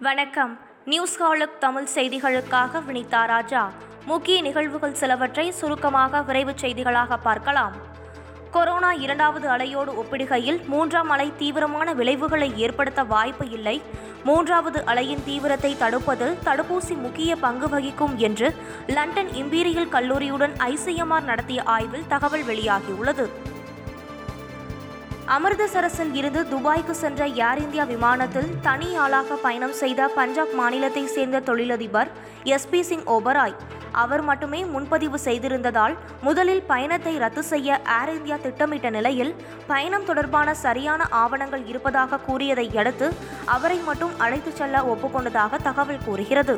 வணக்கம். நியூஸ் ஹாலுக் தமிழ் செய்திகளுக்காக வினிதா ராஜா. முக்கிய நிகழ்வுகள் சிலவற்றை சுருக்கமாக விரைவுச் செய்திகளாக பார்க்கலாம். கொரோனா இரண்டாவது அலையோடு ஒப்பிடுகையில் மூன்றாம் அலை தீவிரமான விளைவுகளை ஏற்படுத்த வாய்ப்பு இல்லை. மூன்றாவது அலையின் தீவிரத்தை தடுப்பதில் தடுப்பூசி முக்கிய பங்கு வகிக்கும் என்று லண்டன் இம்பீரியல் கல்லூரியுடன் ஐசிஎம்ஆர் நடத்திய ஆய்வில் தகவல் வெளியாகியுள்ளது. அமிர்தசரஸில் இருந்து துபாய்க்கு சென்ற ஏர் இந்தியா விமானத்தில் தனி ஆளாக பயணம் செய்த பஞ்சாப் மாநிலத்தை சேர்ந்த தொழிலதிபர் எஸ்பி சிங் ஓபராய். அவர் மட்டுமே முன்பதிவு செய்திருந்ததால் முதலில் பயணத்தை ரத்து செய்ய ஏர் இந்தியா திட்டமிட்ட நிலையில் பயணம் தொடர்பான சரியான ஆவணங்கள் இருப்பதாக கூறியதை அடுத்து அவரை மட்டும் அழைத்துச் செல்ல ஒப்புக்கொண்டதாக தகவல் கூறுகிறது.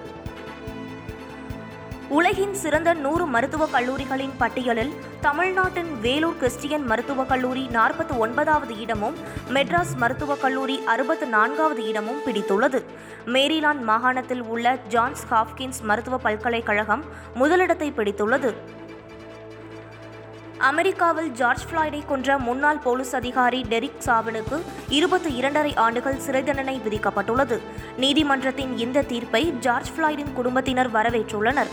உலகின் சிறந்த நூறு மருத்துவக் கல்லூரிகளின் பட்டியலில் தமிழ்நாட்டின் வேலூர் கிறிஸ்டியன் மருத்துவக் கல்லூரி நாற்பத்தி ஒன்பதாவது இடமும் மெட்ராஸ் மருத்துவக் கல்லூரி அறுபத்து நான்காவது இடமும் பிடித்துள்ளது. மேரிலாந்து மாகாணத்தில் உள்ள ஜான்ஸ் ஹாப்கின்ஸ் மருத்துவ பல்கலைக்கழகம் முதலிடத்தை பிடித்துள்ளது. அமெரிக்காவில் ஜார்ஜ் ஃபிளாய்டை கொன்ற முன்னாள் போலீஸ் அதிகாரி டெரிக் சாவனுக்கு இருபத்தி இரண்டரை ஆண்டுகள் சிறை தண்டனை விதிக்கப்பட்டுள்ளது. நீதிமன்றத்தின் இந்த தீர்ப்பை ஜார்ஜ் ஃபிளாய்டின் குடும்பத்தினர் வரவேற்றுள்ளனர்.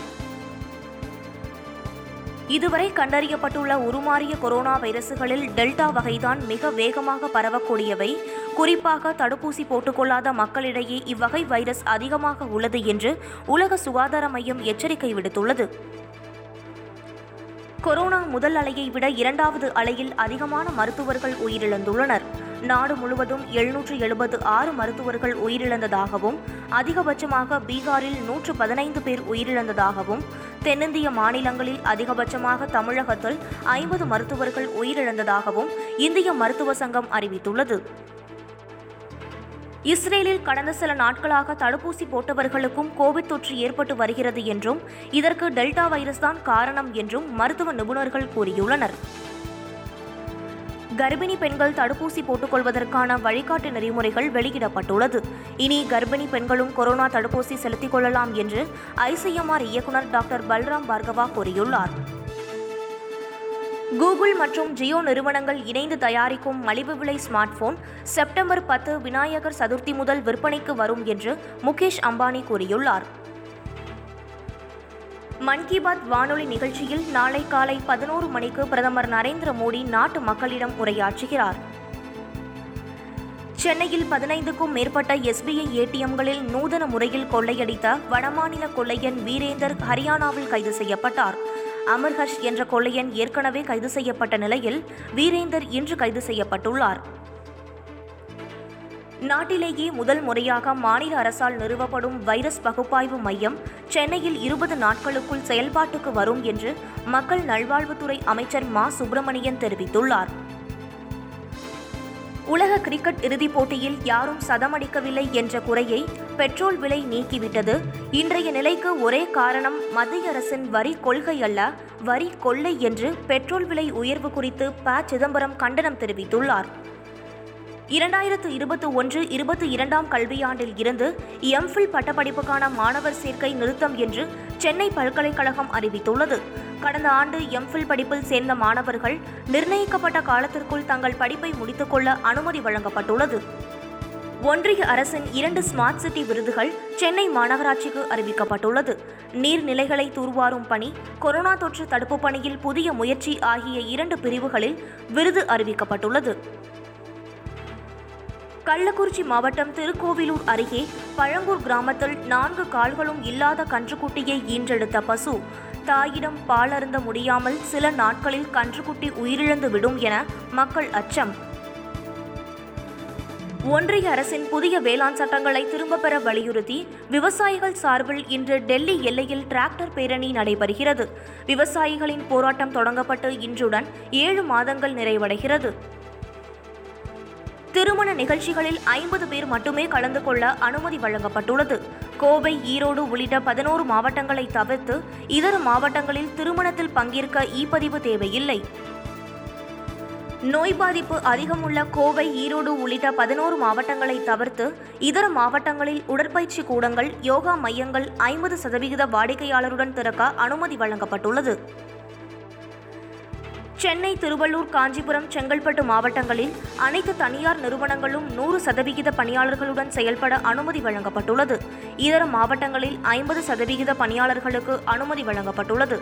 இதுவரை கண்டறியப்பட்டுள்ள உருமாறிய கொரோனா வைரசுகளில் டெல்டா வகைதான் மிக வேகமாக பரவக்கூடியவை. குறிப்பாக தடுப்பூசி போட்டுக்கொள்ளாத மக்களிடையே இவ்வகை வைரஸ் அதிகமாக உள்ளது என்று உலக சுகாதார மையம் எச்சரிக்கை விடுத்துள்ளது. கொரோனா முதல் அலையை விட இரண்டாவது அலையில் அதிகமான மருத்துவர்கள் உயிரிழந்துள்ளனர். நாடு முழுவதும் எழுநூற்று எழுபது ஆறு மருத்துவர்கள் உயிரிழந்ததாகவும் அதிகபட்சமாக பீகாரில் நூற்று பதினைந்து பேர் உயிரிழந்ததாகவும் தென்னிந்திய மாநிலங்களில் அதிகபட்சமாக தமிழகத்தில் ஐம்பது மருத்துவர்கள் உயிரிழந்ததாகவும் இந்திய மருத்துவ சங்கம் அறிவித்துள்ளது. இஸ்ரேலில் கடந்த சில நாட்களாக தடுப்பூசி போட்டவர்களுக்கும் கோவிட் தொற்று ஏற்பட்டு வருகிறது என்றும் இதற்கு டெல்டா வைரஸ் தான் காரணம் என்றும் மருத்துவ நிபுணர்கள் கூறியுள்ளனர். கர்ப்பிணி பெண்கள் தடுப்பூசி போட்டுக்கொள்வதற்கான வழிகாட்டு நெறிமுறைகள் வெளியிடப்பட்டுள்ளது. இனி கர்ப்பிணி பெண்களும் கொரோனா தடுப்பூசி செலுத்திக் கொள்ளலாம் என்று ஐசிஎம்ஆர் இயக்குநர் டாக்டர் பல்ராம் பார்கவா கூறியுள்ளார். கூகுள் மற்றும் ஜியோ நிறுவனங்கள் இணைந்து தயாரிக்கும் மலிவு விலை ஸ்மார்ட் போன் செப்டம்பர் பத்து விநாயகர் சதுர்த்தி முதல் விற்பனைக்கு வரும் என்று முகேஷ் அம்பானி கூறியுள்ளார். மன் கி பாத் வானொலி நிகழ்ச்சியில் நாளை காலை பதினோரு மணிக்கு பிரதமர் நரேந்திர மோடி நாட்டு மக்களிடம் உரையாற்றுகிறார். சென்னையில் பதினைந்துக்கும் மேற்பட்ட எஸ்பிஐ ஏடிஎம்களில் நூதன முறையில் கொள்ளையடித்த வடமாநில கொள்ளையன் வீரேந்தர் ஹரியானாவில் கைது செய்யப்பட்டார். அமர்ஹர்ஷ் என்ற கொள்ளையன் ஏற்கனவே கைது செய்யப்பட்ட நிலையில் வீரேந்தர் இன்று கைது செய்யப்பட்டுள்ளார். நாட்டிலேயே முதல் முறையாக மாநில அரசால் நிறுவப்படும் வைரஸ் பகுப்பாய்வு மையம் சென்னையில் இருபது நாட்களுக்குள் செயல்பாட்டுக்கு வரும் என்று மக்கள் நல்வாழ்வுத்துறை அமைச்சர் மா. சுப்பிரமணியன் தெரிவித்துள்ளார். உலக கிரிக்கெட் இறுதிப் போட்டியில் யாரும் சதமடிக்கவில்லை என்ற குறையை பெட்ரோல் விலை நீக்கிவிட்டது. இன்றைய நிலைக்கு ஒரே காரணம் மத்திய அரசின் வரி கொள்கை அல்ல வரி கொள்ளை என்று பெட்ரோல் விலை உயர்வு குறித்து ப. சிதம்பரம் கண்டனம் தெரிவித்துள்ளார். இரண்டாயிரத்து இருபத்தி ஒன்று இருபத்தி இரண்டாம் கல்வியாண்டில் இருந்து எம்ஃபில் பட்டப்படிப்புக்கான மாணவர் சேர்க்கை நிறுத்தம் என்று சென்னை பல்கலைக்கழகம் அறிவித்துள்ளது. கடந்த ஆண்டு எம்ஃபில் படிப்பில் சேர்ந்த மாணவர்கள் நிர்ணயிக்கப்பட்ட காலத்திற்குள் தங்கள் படிப்பை முடித்துக்கொள்ள அனுமதி வழங்கப்பட்டுள்ளது. ஒன்றிய அரசின் இரண்டு ஸ்மார்ட் சிட்டி விருதுகள் சென்னை மாநகராட்சிக்கு அறிவிக்கப்பட்டுள்ளது. நீர்நிலைகளை தூர்வாரும் பணி கொரோனா தொற்று தடுப்பு பணியில் புதிய முயற்சி ஆகிய இரண்டு பிரிவுகளில் விருது அறிவிக்கப்பட்டுள்ளது. கள்ளக்குறிச்சி மாவட்டம் திருக்கோவிலூர் அருகே பழங்கூர் கிராமத்தில் நான்கு கால்களும் இல்லாத கன்றுக்குட்டியை ஈன்றெடுத்த பசு. தாயிடம் பாலருந்த முடியாமல் சில நாட்களில் கன்றுக்குட்டி உயிரிழந்து விடும் என மக்கள் அச்சம். ஒன்றிய அரசின் புதிய வேளாண் சட்டங்களை திரும்பப் பெற வலியுறுத்தி விவசாயிகள் சார்பில் இன்று டெல்லி எல்லையில் டிராக்டர் பேரணி நடைபெறுகிறது. விவசாயிகளின் போராட்டம் தொடங்கப்பட்டு இன்றுடன் ஏழு மாதங்கள் நிறைவடைகிறது. திருமண நிகழ்ச்சிகளில் ஐம்பது பேர் மட்டுமே கலந்து கொள்ள அனுமதி வழங்கப்பட்டுள்ளது. கோவை ஈரோடு உள்ளிட்ட பதினோரு மாவட்டங்களை தவிர்த்து இதர மாவட்டங்களில் திருமணத்தில் பங்கேற்க இ பதிவு தேவையில்லை. நோய் பாதிப்பு அதிகமுள்ள கோவை ஈரோடு உள்ளிட்ட பதினோரு மாவட்டங்களை தவிர்த்து இதர மாவட்டங்களில் உடற்பயிற்சி கூடங்கள் யோகா மையங்கள் ஐம்பது சதவிகித வாடிக்கையாளருடன் திறக்க அனுமதி வழங்கப்பட்டுள்ளது. சென்னை திருவள்ளூர் காஞ்சிபுரம் செங்கல்பட்டு மாவட்டங்களில் அனைத்து தனியார் நிறுவனங்களும் நூறு சதவிகித பணியாளர்களுடன் செயல்பட அனுமதி வழங்கப்பட்டுள்ளது. இதர மாவட்டங்களில் ஐம்பது சதவிகித பணியாளர்களுக்கு அனுமதி வழங்கப்பட்டுள்ளது.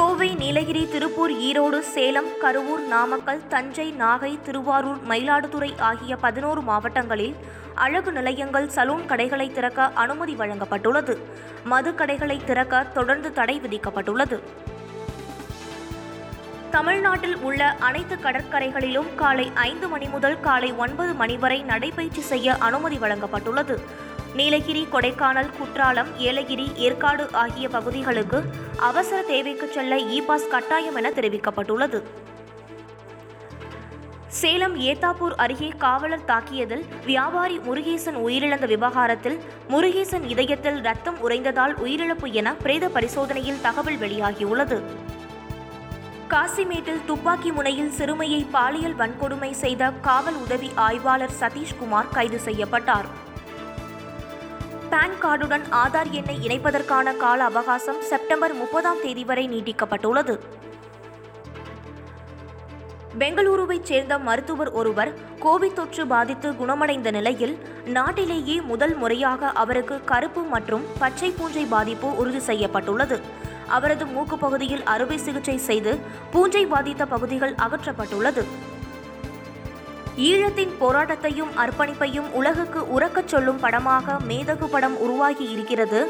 கோவை நீலகிரி திருப்பூர் ஈரோடு சேலம் கருவூர் நாமக்கல் தஞ்சை நாகை திருவாரூர் மயிலாடுதுறை ஆகிய பதினோரு மாவட்டங்களில் அழகு நிலையங்கள் சலூன் கடைகளை திறக்க அனுமதி வழங்கப்பட்டுள்ளது. மது கடைகளை திறக்க தொடர்ந்து தடை விதிக்கப்பட்டுள்ளது. தமிழ்நாட்டில் உள்ள அனைத்து கடற்கரைகளிலும் காலை ஐந்து மணி முதல் காலை ஒன்பது மணி வரை நடைபயிற்சி செய்ய அனுமதி வழங்கப்பட்டுள்ளது. நீலகிரி கொடைக்கானல் குற்றாலம் ஏலகிரி ஏற்காடு ஆகிய பகுதிகளுக்கு அவசர தேவைக்கு செல்ல இ பாஸ் கட்டாயம் என தெரிவிக்கப்பட்டுள்ளது. சேலம் ஏத்தாப்பூர் அருகே காவலர் தாக்கியதில் வியாபாரி முருகேசன் உயிரிழந்த விவகாரத்தில் முருகேசன் இதயத்தில் ரத்தம் உறைந்ததால் உயிரிழப்பு என பிரேத பரிசோதனையில் தகவல் வெளியாகியுள்ளது. காசிமேட்டில் துப்பாக்கி முனையில் சிறுமியை பாலியல் வன்கொடுமை செய்த காவல் உதவி ஆய்வாளர் சதீஷ்குமார் கைது செய்யப்பட்டார். பான் கார்டுடன் ஆதார் எண்ணை இணைப்பதற்கான கால அவகாசம் செப்டம்பர் முப்பதாம் தேதி வரை நீட்டிக்கப்பட்டுள்ளது. பெங்களூருவைச் சேர்ந்த மருத்துவர் ஒருவர் கோவிட் தொற்று பாதித்து குணமடைந்த நிலையில் நாட்டிலேயே முதல் முறையாக அவருக்கு கருப்பு மற்றும் பச்சை பூஞ்சை பாதிப்பு உறுதி செய்யப்பட்டுள்ளது. அவரது மூக்கு பகுதியில் அறுவை சிகிச்சை செய்து பூஞ்சை பாதித்த பகுதிகள் அகற்றப்பட்டுள்ளது. ஈழத்தின் போராட்டத்தையும் அர்ப்பணிப்பையும் உலகுக்கு உறக்கச் சொல்லும் படமாக மேதகு படம் உருவாகி இருக்கிறது.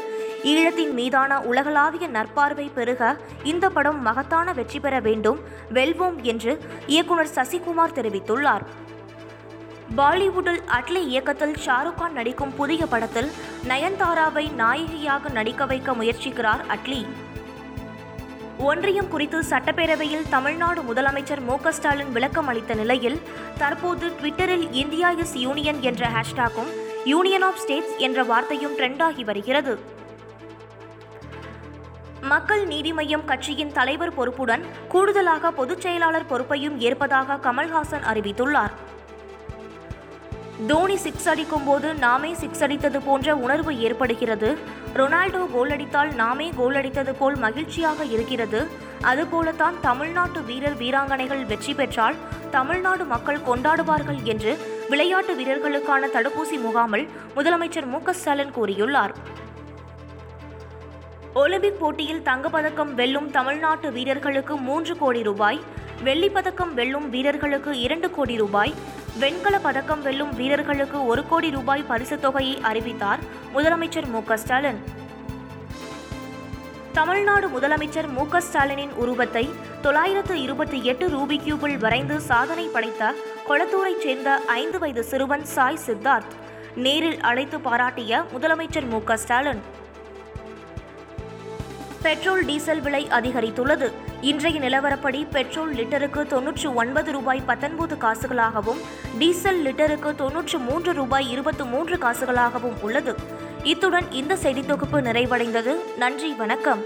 ஈழத்தின் மீதான உலகளாவிய நற்பார்வை பெருக இந்த படம் மகத்தான வெற்றி பெற வேண்டும் வெல்வோம் என்று இயக்குனர் சசிகுமார் தெரிவித்துள்ளார். பாலிவுட்டில் அட்லி இயக்கத்தில் ஷாருக் கான் நடிக்கும் புதிய படத்தில் நயன்தாராவை நாயகியாக நடிக்க வைக்க முயற்சிக்கிறார் அட்லி. ஒன்றியம் குறித்து சட்டப்பேரவையில் தமிழ்நாடு முதலமைச்சர் மு ஸ்டாலின் விளக்கம் அளித்த நிலையில் தற்போது ட்விட்டரில் இந்தியா இஸ் யூனியன் என்ற ஹேஷ்டாகும் யூனியன் ஆஃப் ஸ்டேட்ஸ் என்ற வார்த்தையும் ட்ரெண்டாகி வருகிறது. மக்கள் நீதி மய்யம் கட்சியின் தலைவர் பொறுப்புடன் கூடுதலாக பொதுச் செயலாளர் பொறுப்பையும் ஏற்பதாக கமல்ஹாசன் அறிவித்துள்ளார். தோனி சிக்ஸ் அடிக்கும் போது நாமே சிக்ஸ் அடித்தது போன்ற உணர்வு ஏற்படுகிறது. ரொனால்டோ கோல் அடித்தால் நாமே கோல் அடித்தது போல் மகிழ்ச்சியாக இருக்கிறது. அதுபோலத்தான் தமிழ்நாட்டு வீரர் வீராங்கனைகள் வெற்றி பெற்றால் தமிழ்நாடு மக்கள் கொண்டாடுவார்கள் என்று விளையாட்டு வீரர்களுக்கான தடுப்பூசி முகாமில் முதலமைச்சர் மு ஸ்டாலின் கூறியுள்ளார். ஒலிம்பிக் போட்டியில் தங்கப்பதக்கம் வெல்லும் தமிழ்நாட்டு வீரர்களுக்கு மூன்று கோடி ரூபாய் வெள்ளிப்பதக்கம் வெல்லும் வீரர்களுக்கு இரண்டு கோடி ரூபாய் வெண்கல பதக்கம் வெல்லும் வீரர்களுக்கு ஒரு கோடி ரூபாய் பரிசுத் தொகையை அறிவித்தார் முதலமைச்சர் மு ஸ்டாலின். தமிழ்நாடு முதலமைச்சர் மு ஸ்டாலினின் உருவத்தை தொள்ளாயிரத்து இருபத்தி எட்டு ரூபி கியூபில் வரைந்து சாதனை படைத்த கொளத்தூரைச் சேர்ந்த ஐந்து வயது சிறுவன் சாய் சித்தார்த் நேரில் அழைத்து பாராட்டிய முதலமைச்சர் மு ஸ்டாலின். பெட்ரோல் டீசல் விலை அதிகரித்துள்ளது. இன்றைய நிலவரப்படி பெட்ரோல் லிட்டருக்கு தொன்னூற்று ஒன்பது ரூபாய் பத்தொன்பது காசுகளாகவும் டீசல் லிட்டருக்கு தொன்னூற்று மூன்று ரூபாய் இருபத்து மூன்று காசுகளாகவும் உள்ளது. இத்துடன் இந்த செய்தி தொகுப்பு நிறைவடைந்தது. நன்றி வணக்கம்.